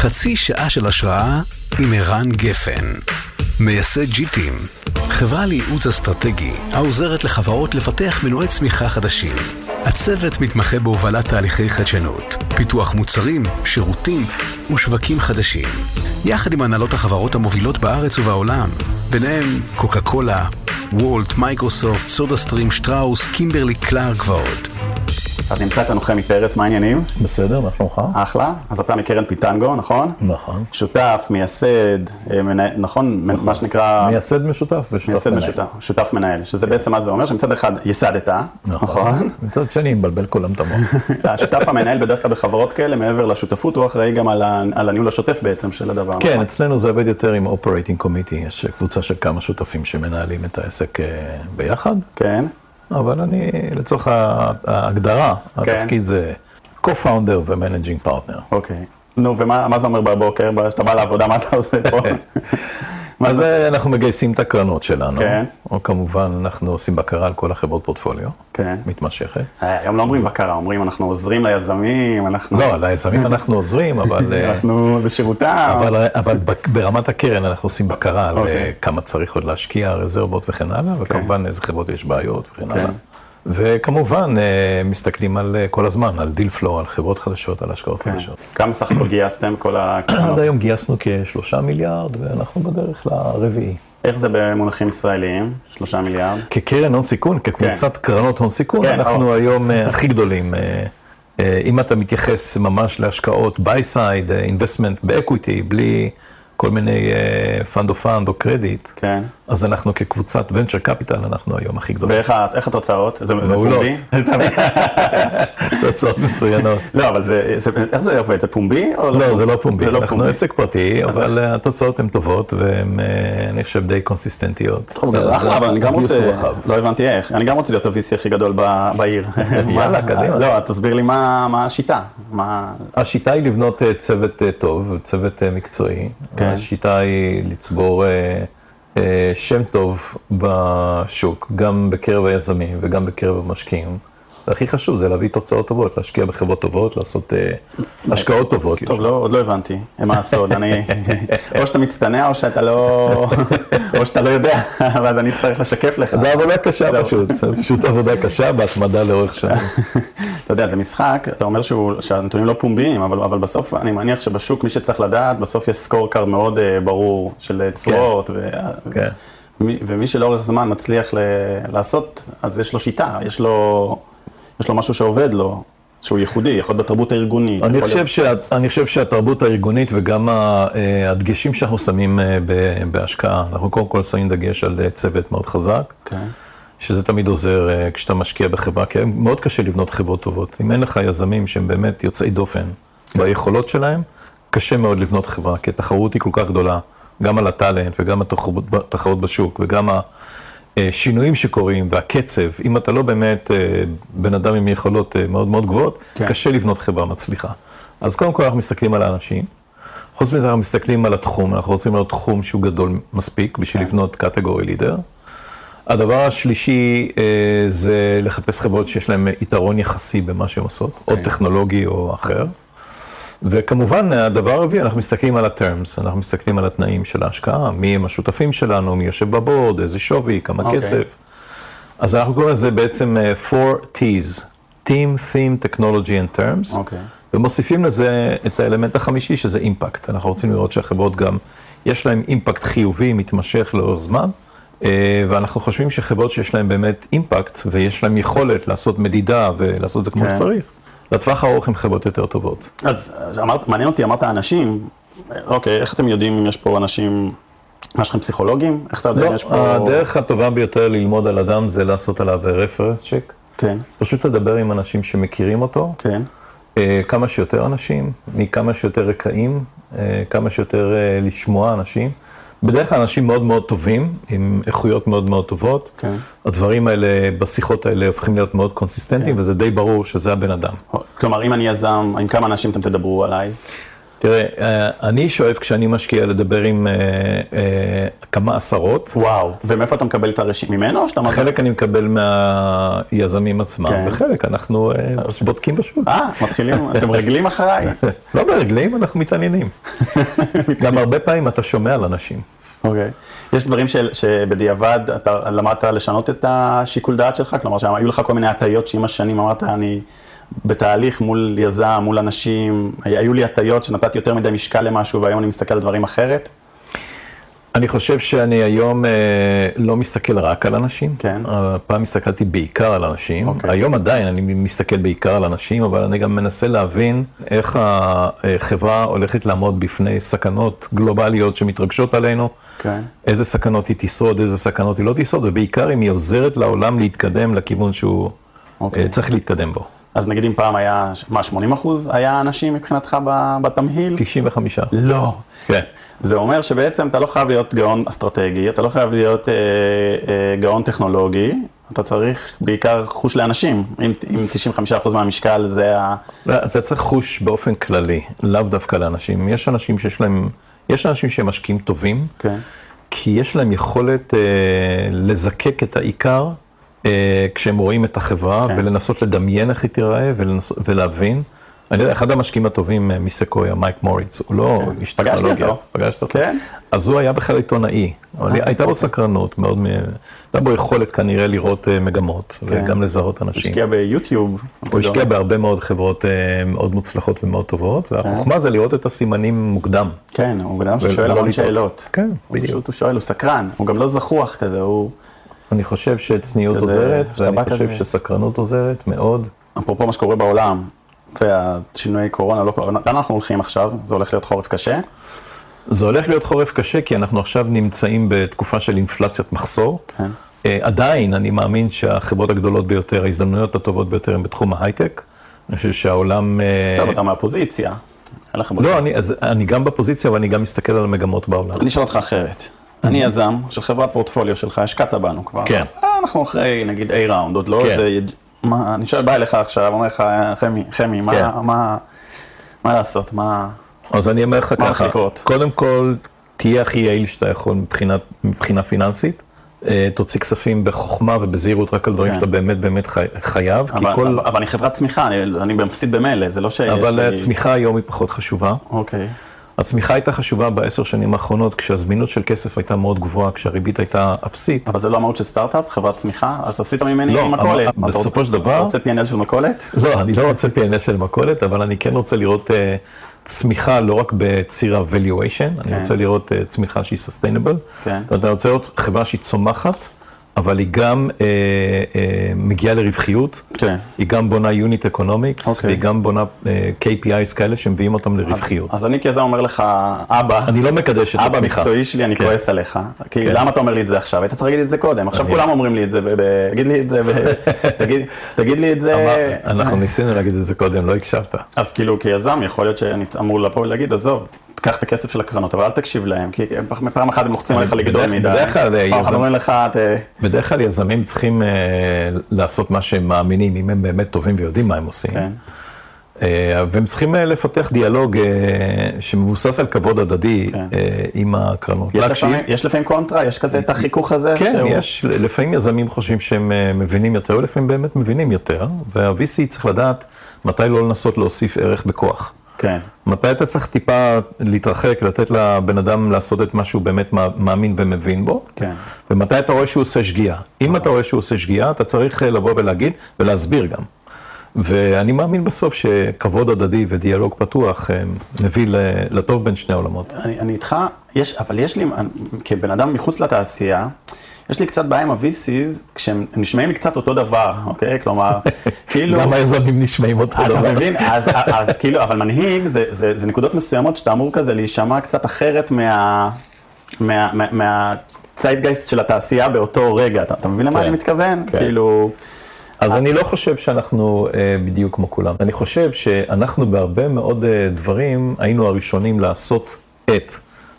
חצי שעה של השראה עם ערן גפן, מייסד G-Team, חברה לייעוץ אסטרטגי העוזרת לחברות לפתח מנועי צמיחה חדשים. הצוות מתמחה בהובלת תהליכי חדשנות, פיתוח מוצרים, שירותים ושווקים חדשים, יחד עם הנהלות החברות המובילות בארץ ובעולם, ביניהם קוקה קולה, וולט, מייקרוסופט, סודה סטרים, שטראוס, קימברלי קלארק ועוד. אז נמצא איתנו חמי פרס, מה העניינים? בסדר, מה שלומך? אחלה. אז אתה מקרן פיטנגו, נכון? נכון. שותף, מייסד, אה, מנהל, נכון? מה שנקרא... מייסד משותף ושותף מייסד מנהל. משותף, שותף מנהל, שזה בעצם מה זה אומר, שמצד אחד ייסדת, נכון? מצד שני, מבלבל כולם את המוח. השותף המנהל בדרך כלל בחברות כאלה, מעבר לשותפות, הוא אחראי גם על ה- על הניהול השוטף בעצם של הדבר. כן, נכון? אצלנו זה עובד יותר עם Operating Committee, יש קבוצה של כמה שותפים שמנהלים את העסק אה, ביחד, כן, אבל אני, לצורך ההגדרה, כן. התפקיד זה Co-Founder ו-Managing Partner. אוקיי. נו, ומה מה זה אומר בבוקר, כשאתה בא לעבודה, מה אתה עושה פה? מה אז זה? אה, אנחנו מגייסים את הקרנות שלנו, כן. או כמובן אנחנו עושים בקרה על כל החברות פורטפוליו, כן. מתמשכת. אה, היום לא אומרים בקרה, אומרים אנחנו עוזרים ליזמים, אנחנו... לא, ליזמים אנחנו עוזרים, אבל... אה, אנחנו בשירותם. אבל, אבל ברמת הקרן אנחנו עושים בקרה על אוקיי. כמה צריך עוד להשקיע, רזרבות וכן הלאה, וכמובן איזה חברות יש בעיות וכן כן. הלאה. וכמובן אה, מסתכלים על אה, כל הזמן, על deal flow, על חברות חדשות, על השקעות כן. חדשות. כמה סך הכל גייסתם כל עד הקרנות? היום גייסנו כשלושה מיליארד ואנחנו בדרך לרביעי. איך זה במונחים ישראליים? שלושה מיליארד? כקרן הון סיכון, כקבוצת קרנות הון סיכון, כן, אנחנו או. היום אה, הכי גדולים. אם אתה מתייחס ממש להשקעות buy side, investment ב equity, בלי כל מיני fund of fund או קרדיט, כן. אז אנחנו כקבוצת venture capital, אנחנו היום הכי גדולים. ואיך התוצאות? זה. פומבי? תוצאות מצוינות. לא, אבל איך זה עובד? זה פומבי? או לא, זה לא פומבי, לא אנחנו. עסק פרטי, אבל אה, התוצאות הן טובות והן, אה, אני חושב, די קונסיסטנטיות. טוב, אחלה, אבל אני גם הגיוס רוצה. לא הבנתי איך, אני גם רוצה להיות ה-VC הכי גדול בעיר. יאללה, מה- קדימה. לא, תסביר לי מה השיטה. השיטה היא לבנות אה, צוות אה, טוב, צוות אה, מקצועי. כן. השיטה היא לצבור אה, אה, שם טוב בשוק, גם בקרב היזמים וגם בקרב המשקיעים. והכי חשוב זה להביא תוצאות טובות, להשקיע בחברות טובות, לעשות אה, השקעות טובות. טוב, לא, עוד לא הבנתי, מה הסוד, אני, או שאתה מצטנע או שאתה לא, או שאתה לא יודע, ואז אני אצטרך לשקף לך. זה עבודה קשה. פשוט, פשוט עבודה קשה בהתמדה לאורך שנים. אתה יודע, זה משחק, אתה אומר שהנתונים לא פומביים, אבל, בסוף אני מניח שבשוק מי שצריך לדעת, בסוף יש score card מאוד אה, ברור של אה, תשואות, ו... כן. מי- ומי שלאורך זמן מצליח ל... לעשות, אז יש לו שיטה, יש לו, יש לו משהו שעובד לו, שהוא ייחודי, יכול להיות בתרבות הארגונית. אני חושב, להיות- שה, אני חושב שהתרבות הארגונית וגם אה, הדגשים שאנחנו שמים אה, בהשקעה, אנחנו קודם כל שמים דגש על אה, צוות מאוד חזק, כן, שזה תמיד עוזר כשאתה משקיע בחברה, כי מאוד קשה לבנות חברות טובות. אם אין לך יזמים שהם באמת יוצאי דופן ביכולות שלהם, קשה מאוד לבנות חברה, כי התחרות היא כל כך גדולה, גם על הטאלנט וגם התחרות בשוק וגם השינויים שקורים והקצב, אם אתה לא באמת אה, בן אדם עם יכולות אה, מאוד מאוד גבוהות, כן. קשה לבנות חברה מצליחה. אז קודם כל אנחנו מסתכלים על האנשים. חוץ מזה אנחנו מסתכלים על התחום, אנחנו רוצים לראות תחום שהוא גדול מספיק בשביל לבנות קטגורי לידר. הדבר השלישי אה, זה לחפש חברות שיש להן יתרון יחסי במה שהן עושות, או טכנולוגי או אחר. וכמובן, הדבר הרביעי, אנחנו מסתכלים על ה-terms, אנחנו מסתכלים על התנאים של ההשקעה, מי הם השותפים שלנו, מי יושב בבורד, איזה שווי, כמה אוקיי. כסף. אז אנחנו קוראים לזה בעצם אה, 4 T's, Team, Theme, Technology and Terms. אוקיי. ומוסיפים לזה את האלמנט החמישי, שזה אימפקט. אנחנו רוצים לראות שהחברות גם, יש להן אימפקט חיובי, מתמשך לאורך זמן, אה, ואנחנו חושבים שחברות שיש להן באמת אימפקט, ויש להן יכולת לעשות מדידה ולעשות את זה כמו כן. שצריך, לטווח הארוך הן חברות יותר טובות. אז אז אמרת, מעניין אותי, אמרת אנשים, אוקיי, איך אתם יודעים אם יש פה אנשים, מה יש לכם פסיכולוגים? איך אתה יודע אם לא, יש פה... הדרך הטובה ביותר ללמוד על אדם זה לעשות עליו reference check. כן, פשוט לדבר עם אנשים שמכירים אותו, כן, אה, כמה שיותר אנשים, מכמה שיותר רקעים, אה, כמה שיותר אה, לשמוע אנשים. בדרך כלל אנשים מאוד מאוד טובים, עם איכויות מאוד מאוד טובות. כן. הדברים האלה, בשיחות האלה, הופכים להיות מאוד קונסיסטנטיים, כן. וזה די ברור שזה הבן אדם. כלומר, אם אני יזם, עם כמה אנשים אתם תדברו עליי? תראה, אה, אני שואף כשאני משקיע לדבר עם אה, אה, כמה עשרות. וואו. ומאיפה אתה מקבל את הרשימה? ממנו או שאתה... מבין? חלק אני מקבל מהיזמים עצמם, כן. וחלק אנחנו בודקים בשוק. אה, מתחילים, אתם רגלים אחריי. לא ברגלים, אנחנו מתעניינים. גם הרבה פעמים אתה שומע על אנשים. אוקיי. יש דברים של- שבדיעבד אתה למדת לשנות את השיקול דעת שלך? כלומר, שהיו לך כל מיני הטיות שעם השנים אמרת, אני בתהליך מול יזם, מול אנשים, היו לי הטיות שנתתי יותר מדי משקל למשהו והיום אני מסתכל על דברים אחרת? אני חושב שאני היום אה, לא מסתכל רק על אנשים. כן. אה, פעם הסתכלתי בעיקר על אנשים. אוקיי. היום עדיין אני מסתכל בעיקר על אנשים, אבל אני גם מנסה להבין איך החברה הולכת לעמוד בפני סכנות גלובליות שמתרגשות עלינו. כן. איזה סכנות היא תשרוד, איזה סכנות היא לא תשרוד, ובעיקר אם היא עוזרת לעולם להתקדם לכיוון שהוא אוקיי. אה, צריך להתקדם בו. אז נגיד אם פעם היה, מה, 80 אחוז היה אנשים מבחינתך בתמהיל? 95. לא. כן. זה אומר שבעצם אתה לא חייב להיות גאון אסטרטגי, אתה לא חייב להיות אה, אה, גאון טכנולוגי, אתה צריך בעיקר חוש לאנשים. אם, אם 95% מהמשקל זה ה... לא, אתה צריך חוש באופן כללי, לאו דווקא לאנשים. יש אנשים שיש להם, יש אנשים שהם משקיעים טובים, כן. כי יש להם יכולת אה, לזקק את העיקר כשהם רואים את החברה, כן. ולנסות לדמיין איך היא תיראה ולהבין. אני יודע, אחד המשקיעים הטובים אה, מסקויה, מייק מוריץ, הוא לא איש פגשתי טכנולוגיה. אותו. פגשת אותו? כן? אז הוא היה בכלל עיתונאי, אבל אה, הייתה לו אוקיי. סקרנות מאוד, הייתה בו יכולת כנראה לראות אה, מגמות, כן. וגם לזהות אנשים. השקיע ביוטיוב. הוא השקיע בהרבה מאוד חברות אה, מאוד מוצלחות ומאוד טובות, והחוכמה זה לראות את הסימנים מוקדם. כן, הוא בן אדם ששואל המון. שאלות. כן, הוא בדיוק. הוא שואל, הוא סקרן, הוא גם לא זחוח כזה, הוא... אני חושב שצניעות כזה, עוזרת, ואני חושב כזה- שסקרנות עוזרת מאוד. אפרופו מה שקורה בעולם, והשינויי קורונה, לא קורונה, לאן אנחנו הולכים עכשיו? זה הולך להיות חורף קשה? זה הולך להיות חורף קשה, כי אנחנו עכשיו נמצאים בתקופה של אינפלציית מחסור. כן. אה, עדיין, אני מאמין שהחברות הגדולות ביותר, ההזדמנויות הטובות ביותר הן בתחום ההייטק. אני חושב שהעולם... אה, טוב, אתה מהפוזיציה. לא, אני, אז, אני גם בפוזיציה, ואני גם מסתכל על המגמות בעולם. אני אשאל אותך אחרת. אני יזם של חברת פורטפוליו שלך, השקעת בנו כבר. כן. אה, אנחנו אחרי, נגיד, A ראונד, עוד לא כן. איזה... מה, אני שואל, בא אליך עכשיו, אומר לך, חמי, חמי, מה, כן. מה, מה לעשות? מה... אז אני אומר לך ככה? קודם כל, תהיה הכי יעיל שאתה יכול מבחינת, מבחינה פיננסית. אה, תוציא כספים בחוכמה ובזהירות רק על דברים כן. שאתה באמת באמת חי, חייב, אבל, כל... אבל, אבל אני חברת צמיחה, אני, אני מפסיד במילא, זה לא שיש אבל לי... הצמיחה היום היא פחות חשובה. אוקיי. הצמיחה הייתה חשובה בעשר שנים האחרונות, כשהזמינות של כסף הייתה מאוד גבוהה, כשהריבית הייתה אפסית. אבל זה לא המהות של סטארט-אפ, חברת צמיחה? אז עשית ממני לא, מכולת. אתה בסופו רוצה- של דבר- אתה רוצה P&L של מכולת? לא, אני לא רוצה P&S של מכולת, אבל אני כן רוצה לראות אה, צמיחה לא רק בציר ה-valuation, אני רוצה לראות אה, צמיחה שהיא sustainable. כן. אני רוצה לראות חברה שהיא צומחת, אבל היא גם אה, אה, מגיעה לרווחיות. כן. היא גם בונה unit economics, אוקיי. והיא גם בונה אה, KPIs כאלה שמביאים אותם לרווחיות. אז אני כיזם אומר לך, אבא, אני לא מקדש את אבא הצמיחה. מקצועי שלי, אני כן. כועס עליך. כי כן. למה אתה אומר לי את זה עכשיו? היית צריך להגיד את זה קודם. עכשיו אני- כולם אומרים לי את זה, ב- תגיד לי את זה, ב- תגיד- תגיד לי את זה. אנחנו ניסינו להגיד את זה קודם, לא הקשבת. אז כאילו כיזם, יכול להיות שאני אמור לבוא ולהגיד, עזוב, תקח את הכסף של הקרנות, אבל אל תקשיב להם, כי פעם אחת הם לוחצים עליך לגדול מדי. בדרך כלל, אומרים לך, ת- בדרך כלל יזמים צריכים אה, לעשות מה שהם מאמינים, אם הם באמת טובים ויודעים מה הם עושים. כן. אה, והם צריכים אה, לפתח דיאלוג אה, שמבוסס על כבוד הדדי כן. עם הקרנות. יש להקשיב. לפעמים- יש לפעמים קונטרה, יש כזה את החיכוך הזה. כן, שהוא- יש, לפעמים יזמים חושבים שהם אה, מבינים יותר, ולפעמים באמת מבינים יותר, וה-VC צריך לדעת מתי לא לנסות להוסיף ערך בכוח. כן. מתי אתה צריך טיפה להתרחק, לתת לבן אדם לעשות את מה שהוא באמת מא- מאמין ומבין בו, כן. ומתי אתה רואה שהוא עושה שגיאה. אם אתה רואה שהוא עושה שגיאה, אתה צריך אה, לבוא ולהגיד, ולהסביר גם. ואני מאמין בסוף שכבוד הדדי ודיאלוג פתוח אה, מביא לטוב בין שני העולמות. אני, אני איתך, יש, אבל יש לי, כבן אדם מחוץ לתעשייה, יש לי קצת בעיה עם ה-VCs, כשהם הם נשמעים לי קצת אותו דבר, אוקיי? כלומר, כאילו... גם היזמים נשמעים אותו אתה דבר. מבין? אז, אז כאילו, אבל מנהיג זה, זה, זה נקודות מסוימות שאתה אמור כזה להישמע קצת אחרת מה... מה, מה, מהציידגייסט של התעשייה באותו רגע, אתה, אתה מבין למה כן, אני מתכוון? כן. כאילו, אז אני לא חושב שאנחנו אה, בדיוק כמו כולם. אני חושב שאנחנו בהרבה מאוד אה, דברים היינו הראשונים לעשות את.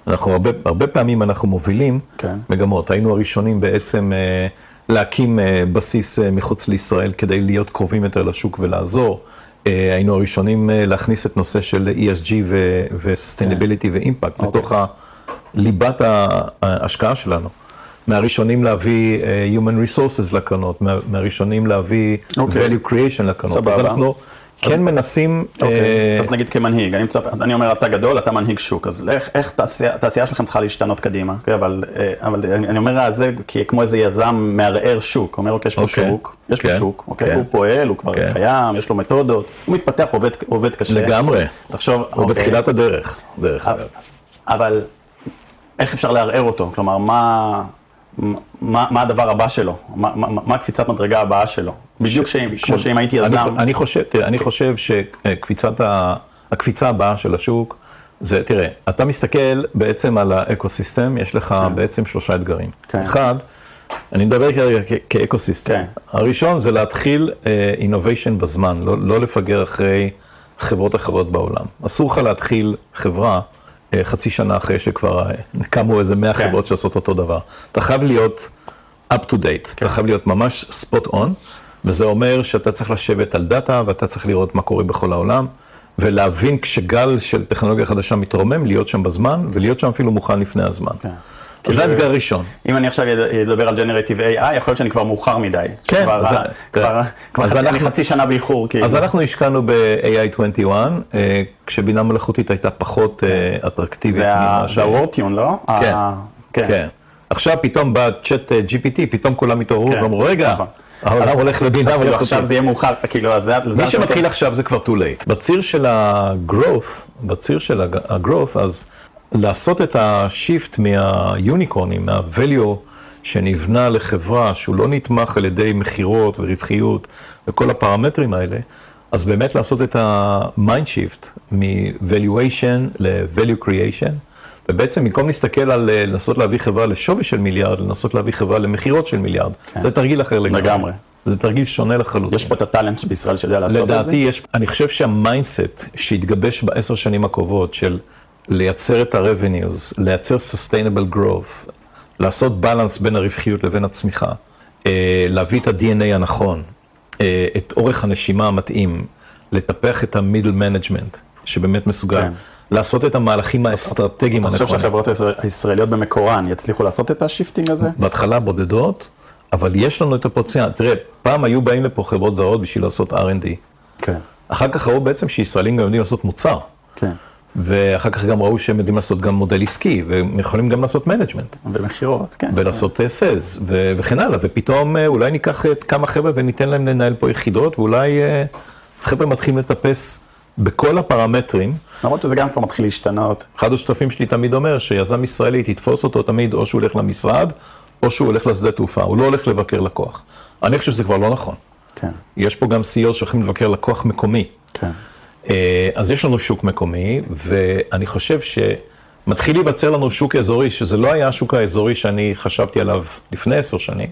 אנחנו הרבה, הרבה פעמים אנחנו מובילים כן. מגמות. היינו הראשונים בעצם אה, להקים אה, בסיס אה, מחוץ לישראל כדי להיות קרובים יותר לשוק ולעזור אה, היינו הראשונים אה, להכניס את נושא של ESG ו-Sustainability ו-Impact אוקיי. לתוך ה- ליבת ההשקעה שלנו. מהראשונים להביא אה, Human Resources לקרנות, מה- מהראשונים להביא אוקיי. Value Creation לקרנות. סבבה. אז אנחנו כן מנסים... אוקיי, אה, אז נגיד כמנהיג, אני, אומר, אתה גדול, אתה מנהיג שוק, אז איך, איך תעשייה, התעשייה שלכם צריכה להשתנות קדימה, כן, אבל, אה, אני, אומר זה כמו איזה יזם מערער שוק, אומר, אוקיי, יש פה אוקיי, שוק, יש פה כן, שוק, אוקיי, כן. הוא פועל, הוא כבר. קיים, יש לו מתודות, הוא מתפתח, עובד, קשה. לגמרי. תחשוב, הוא אוקיי, בתחילת הדרך, דרך אגב. אבל איך אפשר לערער אותו? כלומר, מה, מה, מה הדבר הבא שלו? מה, מה, מה הקפיצת מדרגה הבאה שלו? בדיוק ש... כמו שאם הייתי אני יזם... חו- אני חושב, תראה, אני חושב שקפיצת ה... הקפיצה הבאה של השוק, זה, תראה, אתה מסתכל בעצם על האקוסיסטם, יש לך בעצם שלושה אתגרים. כן. אחד, אני מדבר כרגע כאקוסיסטם. כן. הראשון זה להתחיל אינוביישן בזמן, לא, לא לפגר אחרי חברות אחרות בעולם. אסור לך להתחיל חברה אה, חצי שנה אחרי שכבר אה, קמו איזה 100 כן. חברות שעושות אותו דבר. אתה חייב להיות up to date, אתה חייב להיות ממש spot on, וזה אומר שאתה צריך לשבת על דאטה ואתה צריך לראות מה קורה בכל העולם, ולהבין כשגל של טכנולוגיה חדשה מתרומם, להיות שם בזמן, ולהיות שם אפילו מוכן לפני הזמן. כן. זה כאילו- האתגר הראשון. אם אני עכשיו אדבר על Generative AI, יכול להיות שאני כבר מאוחר מדי. כן, כבר, כבר אז חצי, אני חצי שנה באיחור, כאילו. אז אנחנו השקענו ב-AI21, אה, כשבינה מלאכותית הייתה פחות אה, אטרקטיבית. זה ה- ממה זה ש- ה-Wordtune, לא? כן, כן. כן. עכשיו פתאום בא צ'אט אה, GPT, פתאום כולם התעוררו כן, ואמרו, רגע, נכון. העולם הולך לבינה אז כאילו מלאכותית. עכשיו זה יהיה מאוחר, כאילו, אז זה... זה- מי שמתחיל עכשיו זה כבר too late. בציר של ה-growth, בציר של ה-growth, אז לעשות את השיפט מהיוניקורנים, מה-value שנבנה לחברה, שהוא לא נתמך על ידי מכירות ורווחיות וכל הפרמטרים האלה, אז באמת לעשות את ה-mind shift מ-valuation ל-value creation, ובעצם במקום להסתכל על אה, לנסות להביא חברה לשווי של מיליארד, לנסות להביא חברה למכירות של מיליארד. זה תרגיל אחר לגמרי. לגמרי. זה תרגיל שונה לחלוטין. יש פה את ה talent בישראל שיודע לעשות את זה. לדעתי יש, אני חושב שה mindset שהתגבש בעשר שנים הקרובות של לייצר את ה-revenues, לייצר sustainable growth, לעשות balance בין הרווחיות לבין הצמיחה, אה, להביא את ה-DNA הנכון, אה, את אורך הנשימה המתאים, לטפח את ה-middle management, שבאמת מסוגל, כן. לעשות את המהלכים האסטרטגיים אתה חושב הנכונים. שהחברות הישראל- הישראליות במקורן יצליחו לעשות את ה shifting הזה? בהתחלה בודדות, אבל יש לנו את הפוטנציאל. תראה, פעם היו באים לפה חברות זרות בשביל לעשות R&D. כן. אחר כך ראו בעצם שישראלים גם יודעים לעשות מוצר, כן. ואחר כך גם ראו שהם יודעים לעשות גם מודל עסקי, והם יכולים גם לעשות management, במכירות, כן. ולעשות סייז, וכן הלאה, ופתאום אה, אולי ניקח את כמה חבר'ה וניתן להם לנהל פה יחידות, ואולי אה, חבר'ה מתחילים לטפס בכל הפרמטרים. למרות שזה גם כבר מתחיל להשתנות. אחד השותפים שלי תמיד אומר שיזם ישראלי, תתפוס אותו תמיד, או שהוא הולך למשרד, או שהוא הולך לשדה תעופה, הוא לא הולך לבקר לקוח. אני חושב שזה כבר לא נכון. כן. יש פה גם CEO שהולכים לבקר לקוח מקומי. כן. אה, אז יש לנו שוק מקומי, ואני חושב שמתחיל להיווצר לנו שוק אזורי, שזה לא היה השוק האזורי שאני חשבתי עליו לפני עשר שנים,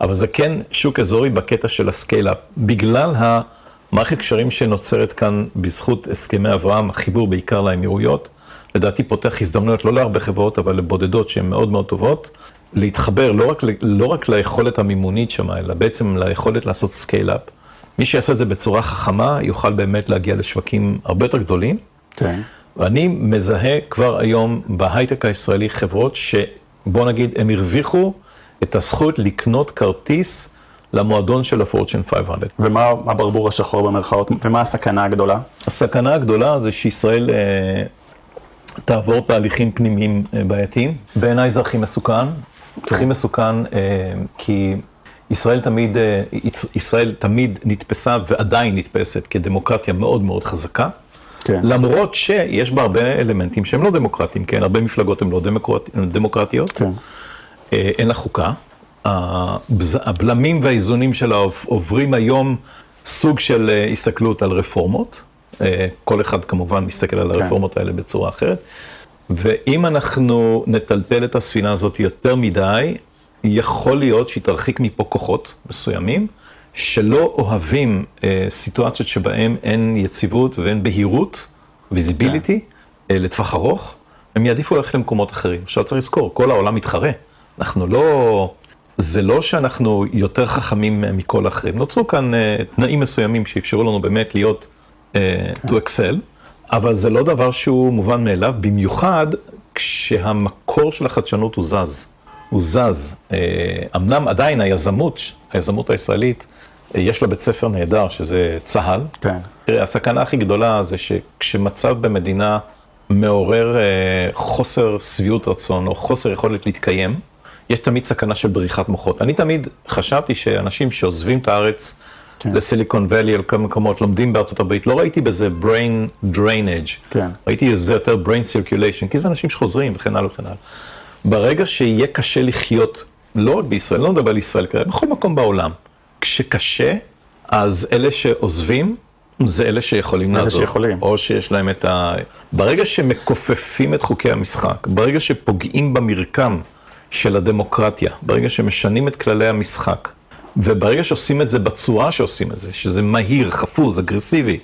אבל זה כן שוק אזורי בקטע של ה scale-up, בגלל המערכת קשרים שנוצרת כאן בזכות הסכמי אברהם, החיבור בעיקר לאמירויות, לדעתי פותח הזדמנויות לא להרבה חברות, אבל לבודדות שהן מאוד מאוד טובות, להתחבר לא רק, לא רק ליכולת המימונית שם, אלא בעצם ליכולת לעשות scale-up. מי שיעשה את זה בצורה חכמה, יוכל באמת להגיע לשווקים הרבה יותר גדולים. כן. ואני מזהה כבר היום בהייטק הישראלי חברות שבוא נגיד, הם הרוויחו את הזכות לקנות כרטיס למועדון של ה-Fortune 500. ומה הברבור השחור במרכאות, ומה הסכנה הגדולה? הסכנה הגדולה זה שישראל אה, תעבור תהליכים פנימיים אה, בעייתיים. בעיניי זה הכי מסוכן. הכי מסוכן אה, כי ישראל תמיד, אה, ישראל תמיד נתפסה ועדיין נתפסת כדמוקרטיה מאוד מאוד חזקה. כן. למרות שיש בה הרבה אלמנטים שהם לא דמוקרטיים, כן? הרבה מפלגות הן לא דמוקרט... דמוקרטיות. כן. אה, אין לה חוקה. הבלמים והאיזונים שלה עוב- עוברים היום סוג של אה, הסתכלות על רפורמות. כל אחד כמובן מסתכל על כן. הרפורמות האלה בצורה אחרת. ואם אנחנו נטלטל את הספינה הזאת יותר מדי, יכול להיות שהיא תרחיק מפה כוחות מסוימים, שלא אוהבים אה, סיטואציות שבהן אין יציבות ואין בהירות, visibility, אה, לטווח ארוך, הם יעדיפו ללכת למקומות אחרים. עכשיו צריך לזכור, כל העולם מתחרה. אנחנו לא... זה לא שאנחנו יותר חכמים מכל האחרים. נוצרו כאן uh, תנאים מסוימים שאפשרו לנו באמת להיות, uh, to excel, אבל זה לא דבר שהוא מובן מאליו, במיוחד כשהמקור של החדשנות הוא זז. הוא זז. Uh, אמנם עדיין היזמות, היזמות הישראלית, uh, יש לה בית ספר נהדר, שזה צה"ל. כן. תראה, הסכנה הכי גדולה זה שכשמצב במדינה מעורר uh, חוסר שביעות רצון או חוסר יכולת להתקיים, יש תמיד סכנה של בריחת מוחות. אני תמיד חשבתי שאנשים שעוזבים את הארץ כן. לסיליקון ואלי, על כמה מקומות, לומדים בארצות הברית, לא ראיתי בזה brain drainage. כן. ראיתי זה יותר brain circulation, כי זה אנשים שחוזרים וכן הלאה וכן הלאה. ברגע שיהיה קשה לחיות, לא רק בישראל, לא מדבר על ישראל כרגע, בכל מקום בעולם, כשקשה, אז אלה שעוזבים, זה אלה שיכולים אלה לעזור. שיכולים. או שיש להם את ה... ברגע שמכופפים את חוקי המשחק, ברגע שפוגעים במרקם של הדמוקרטיה, ברגע שמשנים את כללי המשחק, וברגע שעושים את זה בצורה שעושים את זה, שזה מהיר, חפוז, אגרסיבי,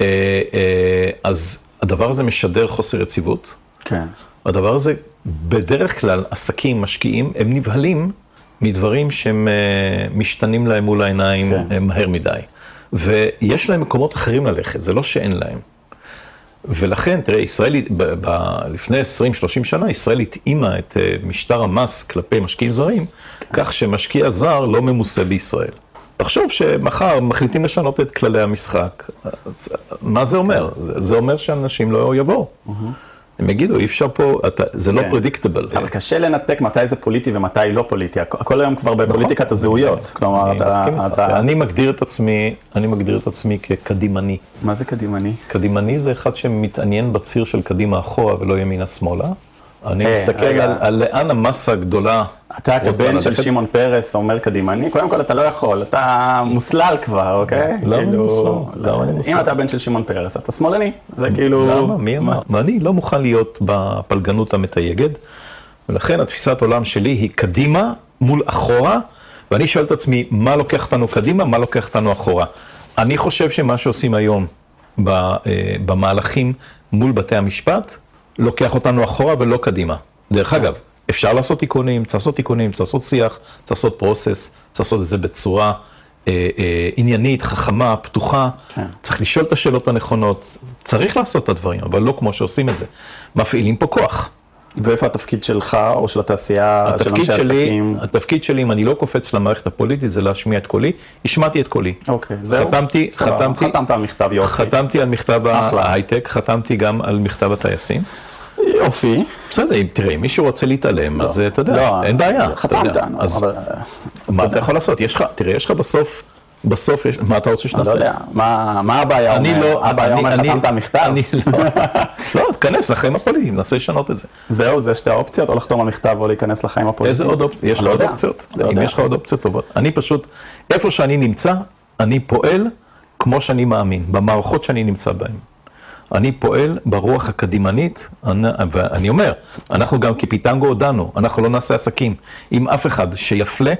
אה, אה, אז הדבר הזה משדר חוסר יציבות. כן. הדבר הזה, בדרך כלל, עסקים, משקיעים, הם נבהלים מדברים שהם אה, משתנים להם מול העיניים כן. כן. מהר מדי. ויש להם מקומות אחרים ללכת, זה לא שאין להם. ולכן, תראה, ישראל, ב- ב- לפני 20-30 שנה, ישראל התאימה את אה, משטר המס כלפי משקיעים זרים, כך שמשקיע זר לא ממוסה בישראל. תחשוב שמחר מחליטים לשנות את כללי המשחק, אז מה זה אומר? זה, זה אומר שאנשים לא יבואו. הם יגידו, אי אפשר פה, אתה, זה לא כן. פרדיקטבל. אבל קשה לנתק מתי זה פוליטי ומתי לא פוליטי. הכ- הכל היום כבר בפוליטיקת הזהויות. כלומר, נכון. אני אתה... איתך. אתה- אני מגדיר את עצמי, אני מגדיר את עצמי כקדימני. מה זה קדימני? קדימני זה אחד שמתעניין בציר של קדימה אחורה ולא ימינה שמאלה. אני אה, מסתכל. על, על לאן המסה הגדולה אתה רוצה כבן של ללכת. שמעון פרס אומר קדימני, קודם כל אתה לא יכול, אתה מוסלל כבר, אוקיי? למה כאילו, מוסלל? למה מוסלל? אם אתה בן של שמעון פרס, אתה שמאלני, זה כאילו... למה? מי אמר? ואני לא מוכן להיות בפלגנות המתייגת, ולכן התפיסת עולם שלי היא קדימה מול אחורה, ואני שואל את עצמי, מה לוקח אותנו קדימה, מה לוקח אותנו אחורה. אני חושב שמה שעושים היום אה, במהלכים מול בתי המשפט, לוקח אותנו אחורה ולא קדימה. דרך אגב, אפשר לעשות תיקונים, צריך לעשות תיקונים, צריך לעשות שיח, צריך לעשות פרוסס, צריך לעשות את זה בצורה אה, אה, עניינית, חכמה, פתוחה. כן. צריך לשאול את השאלות הנכונות, צריך לעשות את הדברים, אבל לא כמו שעושים את זה. מפעילים פה כוח. ואיפה התפקיד שלך, או של התעשייה, של אנשי שלי, עסקים? התפקיד שלי, אם אני לא קופץ למערכת הפוליטית, זה להשמיע את קולי. השמעתי את קולי. אוקיי, זהו. חתמתי, סבבה, חתמתי, חתמת על מכתב יופי. חתמתי על מכתב. ההייטק, חתמתי גם על מכתב הטייסים. יופי. בסדר, אם- תראה, אם מישהו רוצה להתעלם, אז אתה יודע, לא, אין בעיה. חתמת. נו, אז אבל... מה אתה יכול לעשות? יש לך, תראה, יש לך בסוף, בסוף, יש- מה אתה רוצה אני שנעשה? לא יודע, מה הבעיה אני אומר? לא, הבעיה אני- אומר אני- חתמת על מכתב? אני לא, לא, תיכנס לחיים הפוליטיים, ננסה לשנות את זה. זהו, זה שתי האופציות, או לחתום על מכתב או להיכנס לחיים הפוליטיים? איזה עוד אופציות? יש לך לא עוד אופציות? לא אם. יש לך עוד אופציות טובות. אני פשוט, איפה שאני נמצא, אני פועל כמו שאני מאמין, במערכות שאני נמצא בהן. אני פועל ברוח הקדימנית, אני- ואני אומר, אנחנו גם כפיטנגו הודענו, אנחנו לא נעשה עסקים עם אף אחד שיפלה,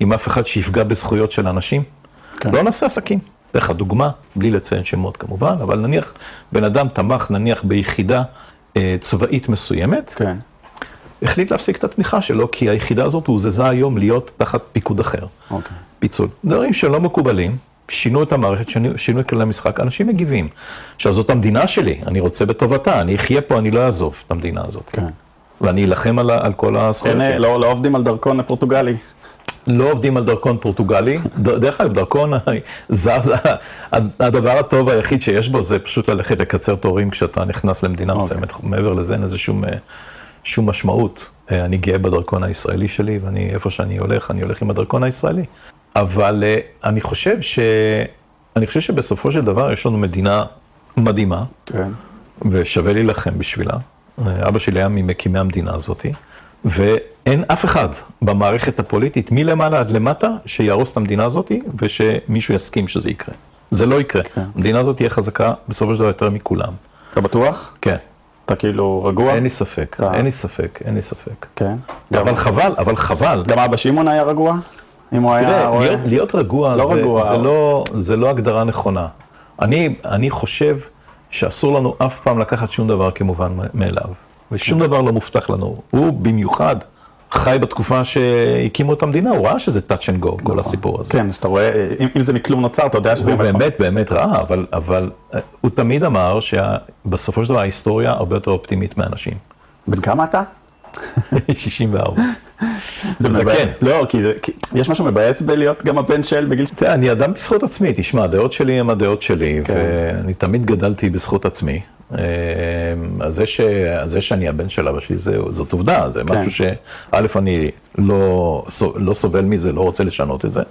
עם אף אחד שיפגע בזכויות של אנשים, כן. לא נעשה עסקים. אתן לך דוגמה, בלי לציין שמות כמובן, אבל נניח בן אדם תמך נניח ביחידה אה, צבאית מסוימת, כן. החליט להפסיק את התמיכה שלו, כי היחידה הזאת הוזזה היום להיות תחת פיקוד אחר. אוקיי. פיצול. דברים שלא מקובלים, שינו את המערכת, שינו, שינו את כללי המשחק, אנשים מגיבים. עכשיו, זאת המדינה שלי, אני רוצה בטובתה, אני אחיה פה, אני לא אעזוב את המדינה הזאת. כן. ואני אלחם על, על כל הזכויות שלי. לא לא עובדים על דרכון פורטוגלי. לא עובדים על דרכון פורטוגלי. דרך אגב, דרכון זר, הדבר הטוב היחיד שיש בו זה פשוט ללכת לקצר תורים כשאתה נכנס למדינה אוקיי. מסוימת. מעבר לזה אין לזה שום, שום משמעות. אה, אני גאה בדרכון הישראלי שלי, ואני, איפה שאני הולך, אני הולך עם הדרכון הישראלי. אבל אה, אני חושב ש... אני חושב שבסופו של דבר יש לנו מדינה מדהימה, כן. ושווה להילחם בשבילה. אה, אבא שלי היה ממקימי המדינה הזאתי, ואין אף אחד במערכת הפוליטית, מלמעלה עד למטה, שיהרוס את המדינה הזאתי, ושמישהו יסכים שזה יקרה. זה לא יקרה. כן. המדינה הזאת תהיה חזקה בסופו של דבר יותר מכולם. אתה בטוח? כן, אתה כאילו רגוע? אין לי ספק, אתה- אין לי ספק, אין לי ספק. כן. גם- אבל חבל, אבל חבל. גם אבא שמעון היה רגוע? אם הוא היה תראה? להיות, להיות רגוע, לא זה, רגוע. זה, לא, זה לא הגדרה נכונה. אני, אני חושב שאסור לנו אף פעם לקחת שום דבר כמובן מאליו, ושום דבר לא מובטח לנו. הוא במיוחד חי בתקופה שהקימו את המדינה, הוא ראה שזה touch and go, כל הסיפור הזה. כן, שאתה רואה, אם, אם זה מכלום נוצר, אתה יודע שזה הוא יכול- באמת באמת ראה, אבל, אבל אה, הוא תמיד אמר שבסופו של דבר ההיסטוריה הרבה יותר אופטימית מאנשים. בן כמה אתה? 64. זה זקן. מבאס. לא, כי, זה, כי יש משהו מבאס בלהיות גם הבן של בגיל... תראה, אני אדם בזכות עצמי, תשמע, הדעות שלי הן הדעות שלי, כן. ואני תמיד גדלתי בזכות עצמי. אה, אז זה, ש... אז זה שאני הבן של אבא שלי, זה... זאת עובדה, זה כן. משהו שא', אני לא... לא סובל מזה, לא רוצה לשנות את זה,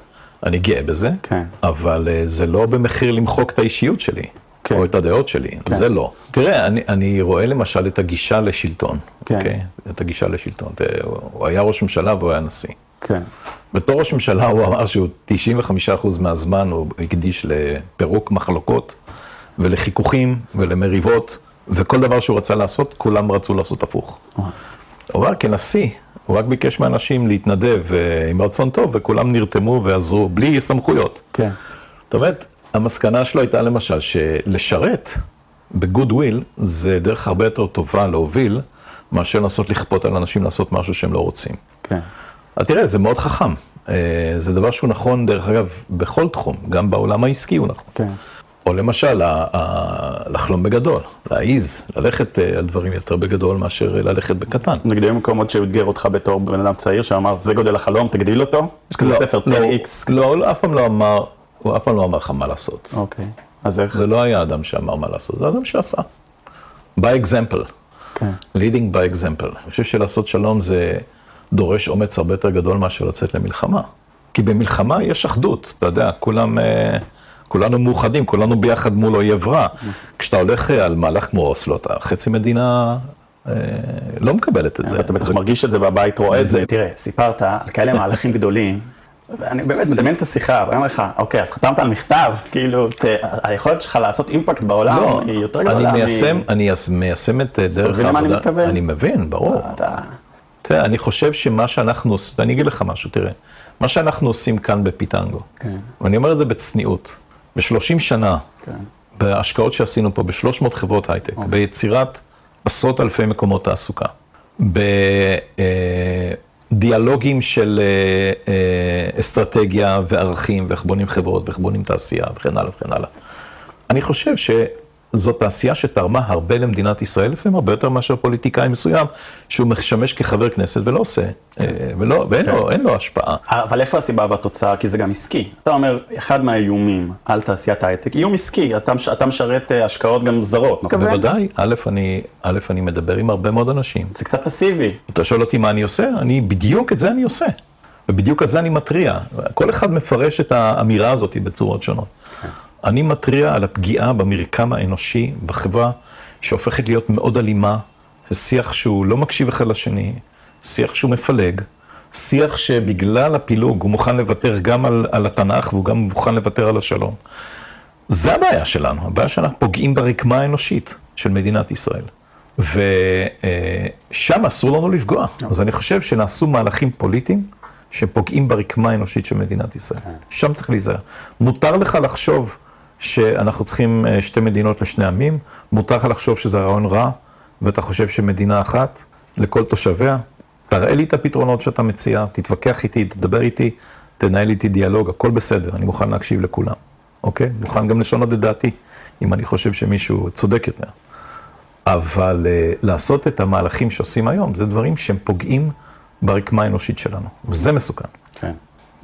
אני גאה בזה, כן. אבל אה, זה לא במחיר למחוק את האישיות שלי, כן. או את הדעות שלי, זה לא. תראה, אני, אני רואה למשל את הגישה לשלטון, כן. אוקיי? את הגישה לשלטון. הוא היה ראש ממשלה והוא היה נשיא. כן, בתור ראש ממשלה הוא אמר שהוא 95% מהזמן הוא הקדיש לפירוק מחלוקות ולחיכוכים ולמריבות, וכל דבר שהוא רצה לעשות, כולם רצו לעשות הפוך. הוא אמר, כנשיא, הוא רק ביקש מאנשים להתנדב אה, עם רצון טוב, וכולם נרתמו ועזרו, בלי סמכויות. כן, זאת אומרת, המסקנה שלו הייתה למשל שלשרת בגוד וויל זה דרך הרבה יותר טובה להוביל, מאשר לנסות לכפות על אנשים לעשות משהו שהם לא רוצים. כן, אז תראה, זה מאוד חכם. אה, זה דבר שהוא נכון, דרך אגב, בכל תחום, גם בעולם העסקי הוא נכון. כן. או למשל, לחלום בגדול, להעיז, ללכת אה, על דברים יותר בגדול מאשר ללכת בקטן. נגיד היו מקומות שהוא אתגר אותך בתור בן אדם צעיר, שאמר, זה גודל החלום, תגדיל אותו? יש כזה ספר לא, 10x. לא, לא, אף פעם לא אמר, הוא אף פעם לא אמר לך מה לעשות. אוקיי, אז איך? זה לא היה אדם שאמר מה לעשות, זה אדם שעשה. by example, כן, leading by example. אני חושב שלעשות שלום זה דורש אומץ הרבה יותר גדול מאשר לצאת למלחמה. כי במלחמה יש אחדות, אתה יודע, כולם, אה, כולנו מאוחדים, כולנו ביחד מול אויב רע. כשאתה הולך אה, על מהלך כמו אוסלו, אתה חצי מדינה אה, לא מקבלת את זה. אתה בטח מרגיש את זה בבית, רואה את זה. תראה, סיפרת על כאלה מהלכים גדולים, ואני באמת מדמיין את השיחה, ואני אומר לך, אוקיי, אז חתמת על מכתב, כאילו, היכולת שלך לעשות אימפקט בעולם לא, היא יותר גדולה. אני מיישם, אני מיישם את אה, דרך מבין למה אני מתכוון? אני מבין, ברור. אתה... תראה, אני חושב שמה שאנחנו עושים, ואני אגיד לך משהו, תראה, מה שאנחנו עושים כאן בפיטנגו, כן. ואני אומר את זה בצניעות, ב-30 שנה, כן. בהשקעות שעשינו פה ב-300 חברות הייטק, אוקיי. ביצירת עשרות אלפי מקומות תעסוקה, בדיאלוגים של אה, אה, אסטרטגיה וערכים, ואיך בונים חברות, ואיך בונים תעשייה, וכן הלאה וכן הלאה. אני חושב שזאת תעשייה שתרמה הרבה למדינת ישראל, לפעמים הרבה יותר מאשר פוליטיקאי מסוים, שהוא משמש כחבר כנסת ולא עושה, אה, ולא, ואין לו, אין לו השפעה. אבל איפה הסיבה והתוצאה? כי זה גם עסקי. אתה אומר, אחד מהאיומים על תעשיית ההייטק, איום עסקי, אתה, אתה משרת אה, השקעות גם זרות, נכון? בוודאי, א', אני, א', אני מדבר עם הרבה מאוד אנשים. זה קצת פסיבי. אתה שואל אותי מה אני עושה? אני, בדיוק את זה אני עושה. ובדיוק על זה אני מתריע. כל אחד מפרש את האמירה הזאת בצורות שונות. אני מתריע על הפגיעה במרקם האנושי, בחברה, שהופכת להיות מאוד אלימה, שיח שהוא לא מקשיב אחד לשני, שיח שהוא מפלג, שיח שבגלל הפילוג הוא מוכן לוותר גם על, על התנ"ך והוא גם מוכן לוותר על השלום. זה הבעיה שלנו, הבעיה שאנחנו פוגעים ברקמה האנושית של מדינת ישראל. ושם אסור לנו לפגוע. אז אני חושב שנעשו מהלכים פוליטיים שפוגעים ברקמה האנושית של מדינת ישראל. שם צריך להיזהר. מותר לך לחשוב שאנחנו צריכים אה, שתי מדינות לשני עמים, מותר לך לחשוב שזה רעיון רע, ואתה חושב שמדינה אחת לכל תושביה. תראה לי את הפתרונות שאתה מציע, תתווכח איתי, תדבר איתי, תנהל איתי דיאלוג, הכל בסדר, אני מוכן להקשיב לכולם. אוקיי? מוכן גם לשנות את דעתי, אם אני חושב שמישהו צודק יותר. אבל uh, לעשות את המהלכים שעושים היום, זה דברים שהם פוגעים ברקמה האנושית שלנו, וזה מסוכן. כן.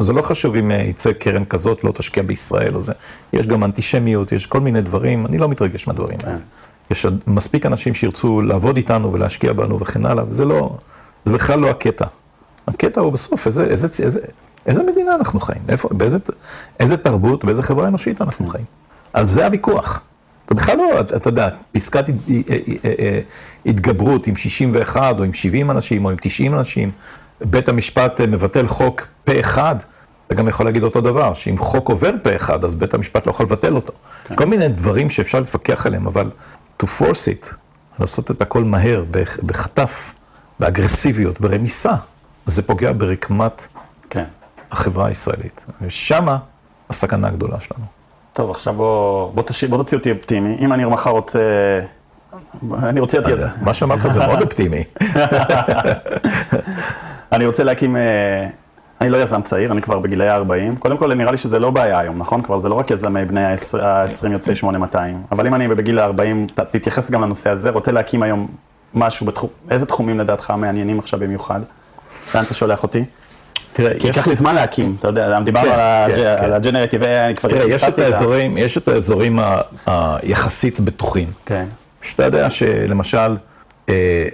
זה לא חשוב אם uh, יצא קרן כזאת, לא תשקיע בישראל או זה. יש גם אנטישמיות, יש כל מיני דברים, אני לא מתרגש מהדברים האלה. יש מספיק אנשים שירצו לעבוד איתנו ולהשקיע בנו וכן הלאה, וזה לא, זה בכלל לא הקטע. הקטע הוא בסוף, איזה, איזה, איזה, איזה מדינה אנחנו חיים, איפה, באיזה, איזה תרבות, באיזה חברה אנושית אנחנו חיים. על זה הוויכוח. זה בכלל לא, אתה יודע, פסקת אה, אה, אה, התגברות עם 61 או עם 70 אנשים או עם 90 אנשים, בית המשפט אה, מבטל חוק פה אחד, אתה גם יכול להגיד אותו דבר, שאם חוק עובר פה אחד, אז בית המשפט לא יכול לבטל אותו. יש כל מיני דברים שאפשר להתווכח עליהם, אבל to force it, לעשות את הכל מהר, בח- בחטף, באגרסיביות, ברמיסה, זה פוגע ברקמת כן. החברה הישראלית. ושמה הסכנה הגדולה שלנו. טוב, עכשיו בוא, בוא, תשאיר, בוא תוציא אותי אופטימי. אם אני מחר רוצה... אני רוצה להיות יזם. מה שאמרת זה מאוד אופטימי. אני רוצה להקים, אה, אני לא יזם צעיר, אני כבר בגילאי ה-40. קודם כל, נראה לי שזה לא בעיה היום, נכון? כבר זה לא רק יזמי בני ה-20 יוצאי 8200. אבל אם אני בגיל ה-40, תתייחס גם לנושא הזה, רוצה להקים היום משהו בתחום, איזה תחומים לדעתך מעניינים עכשיו במיוחד? לאן אתה שולח אותי? תראה, כי ייקח לי זמן להקים, אתה יודע, דיברנו כן, על כן, כן. ה generative, אני כבר תראה, יש את. האזורים, יש את האזורים היחסית בטוחים. כן, שאתה יודע שלמשל, אה,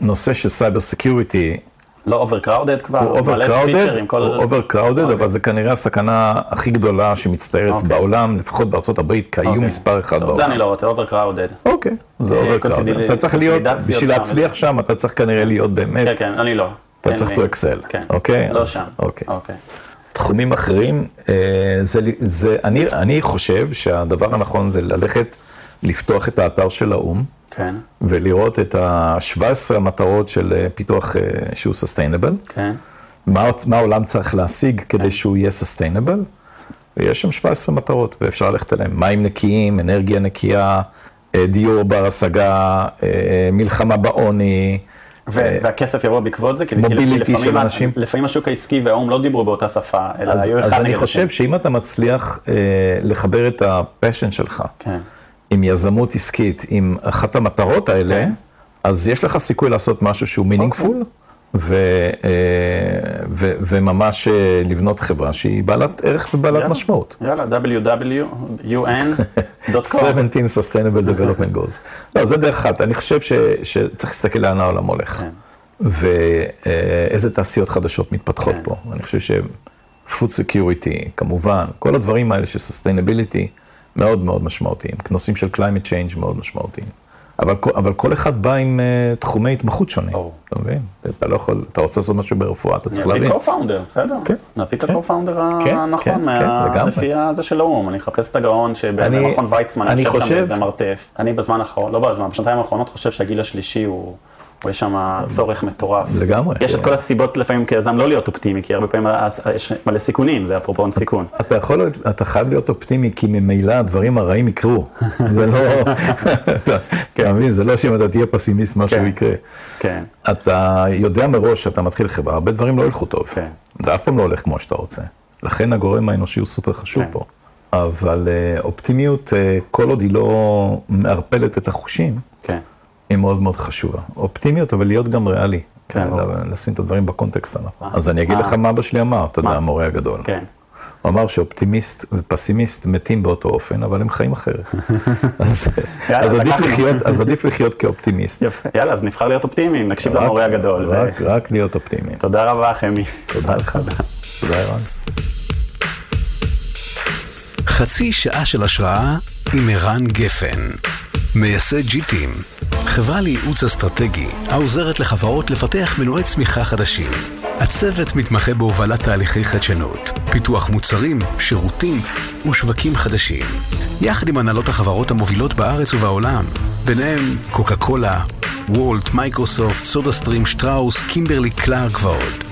נושא של cyber security לא overcrowded כבר, הוא כל... הוא overcrowded, אוקיי. אבל זה כנראה הסכנה הכי גדולה שמצטיירת אוקיי. בעולם, לפחות בארצות הברית, כאיום אוקיי. מספר אחד בעולם. זה אני לא רוצה, overcrowded. אוקיי, זה אה, overcrowded. consider- אתה צריך להיות, בשביל להצליח שם, אתה צריך כנראה להיות באמת, כן, כן, אני לא. אתה צריך to excel, כן, אוקיי? לא שם. אוקיי. אוקיי. תחומים אחרים, אה, זה, זה, אני, אני חושב שהדבר הנכון זה ללכת לפתוח את האתר של האו"ם, כן, ולראות את ה-17 המטרות של אה, פיתוח אה, שהוא sustainable, כן, מה, מה העולם צריך להשיג כדי שהוא יהיה sustainable, ויש שם 17 מטרות, ואפשר ללכת אליהן. מים נקיים, אנרגיה נקייה, אה, דיור בר השגה, מלחמה בעוני. ו- והכסף יבוא בעקבות זה, כי כי מוביליטי לפעמים של אנשים. לפעמים השוק העסקי והאו"ם לא דיברו באותה שפה, אלא אז, היו אז אחד אני נגד חושב השני. שאם אתה מצליח אה, לחבר את הפשן שלך כן, עם יזמות עסקית, עם אחת המטרות האלה, כן. אז יש לך סיכוי לעשות משהו שהוא meaningful, ו, אה, ו, וממש אה, לבנות חברה שהיא בעלת ערך ובעלת. משמעות. יאללה, www.un.com. 17 Sustainable Development Goals. לא, זה דרך אחת. אני חושב ש, שצריך להסתכל לאן העולם הולך. כן. ואיזה תעשיות חדשות מתפתחות כן. פה. אני חושב ש... food security, כמובן, כל הדברים האלה של sustainability מאוד מאוד משמעותיים. נושאים של climate change מאוד משמעותיים. אבל, אבל כל אחד בא עם uh, תחומי התמחות שונים. ברור. אתה מבין? אתה לא יכול, אתה רוצה לעשות משהו ברפואה, אתה צריך נביא להבין. co-founder, בסדר. כן. נביא את כן. ה-co-founder כן, הנכון, כן, מה- כן, לגמרי. לפי הזה של האו"ם. אני אחפש את הגאון שבמכון ויצמן, אני יושב שם חושב- באיזה מרתף. אני בזמן האחרון, לא בזמן, בשנתיים האחרונות חושב שהגיל השלישי הוא... יש שם צורך מטורף. לגמרי. יש את כל הסיבות לפעמים כיזם לא להיות אופטימי, כי הרבה פעמים יש מלא סיכונים, זה אפרופו סיכון. אתה יכול, אתה חייב להיות אופטימי, כי ממילא הדברים הרעים יקרו. זה לא, אתה אתה מבין, זה לא שאם אתה תהיה פסימיסט משהו כן. יקרה. כן, אתה יודע מראש שאתה מתחיל חברה, הרבה דברים לא ילכו טוב. כן. זה אף פעם לא הולך כמו שאתה רוצה. לכן הגורם האנושי הוא סופר חשוב כן. פה. אבל אה, אופטימיות, אה, כל עוד היא לא מערפלת את החושים, כן. היא מאוד מאוד חשובה. אופטימיות, אבל להיות גם ריאלי. כן, ברור. לשים את הדברים בקונטקסט הנכון. אה. אז אני אגיד אה. לך מה אבא שלי אמר, אתה יודע? המורה הגדול. כן. הוא אמר שאופטימיסט ופסימיסט מתים באותו אופן, אבל הם חיים אחרת. אז, אז, עדיף. לחיות, אז עדיף לחיות כאופטימיסט. יפה. יאללה, אז נבחר להיות אופטימיים, נקשיב למורה הגדול. ו- רק, רק להיות אופטימיים. תודה רבה, חמי. תודה לך. תודה ערן. חצי שעה של השראה עם ערן גפן, מייסד G-Team, חברה לייעוץ אסטרטגי העוזרת לחברות לפתח מנועי צמיחה חדשים. הצוות מתמחה בהובלת תהליכי חדשנות, פיתוח מוצרים, שירותים ושווקים חדשים. יחד עם הנהלות החברות המובילות בארץ ובעולם, ביניהם קוקה קולה, וולט, מייקרוסופט, סודה סטרים, שטראוס, קימברלי קלארק ועוד.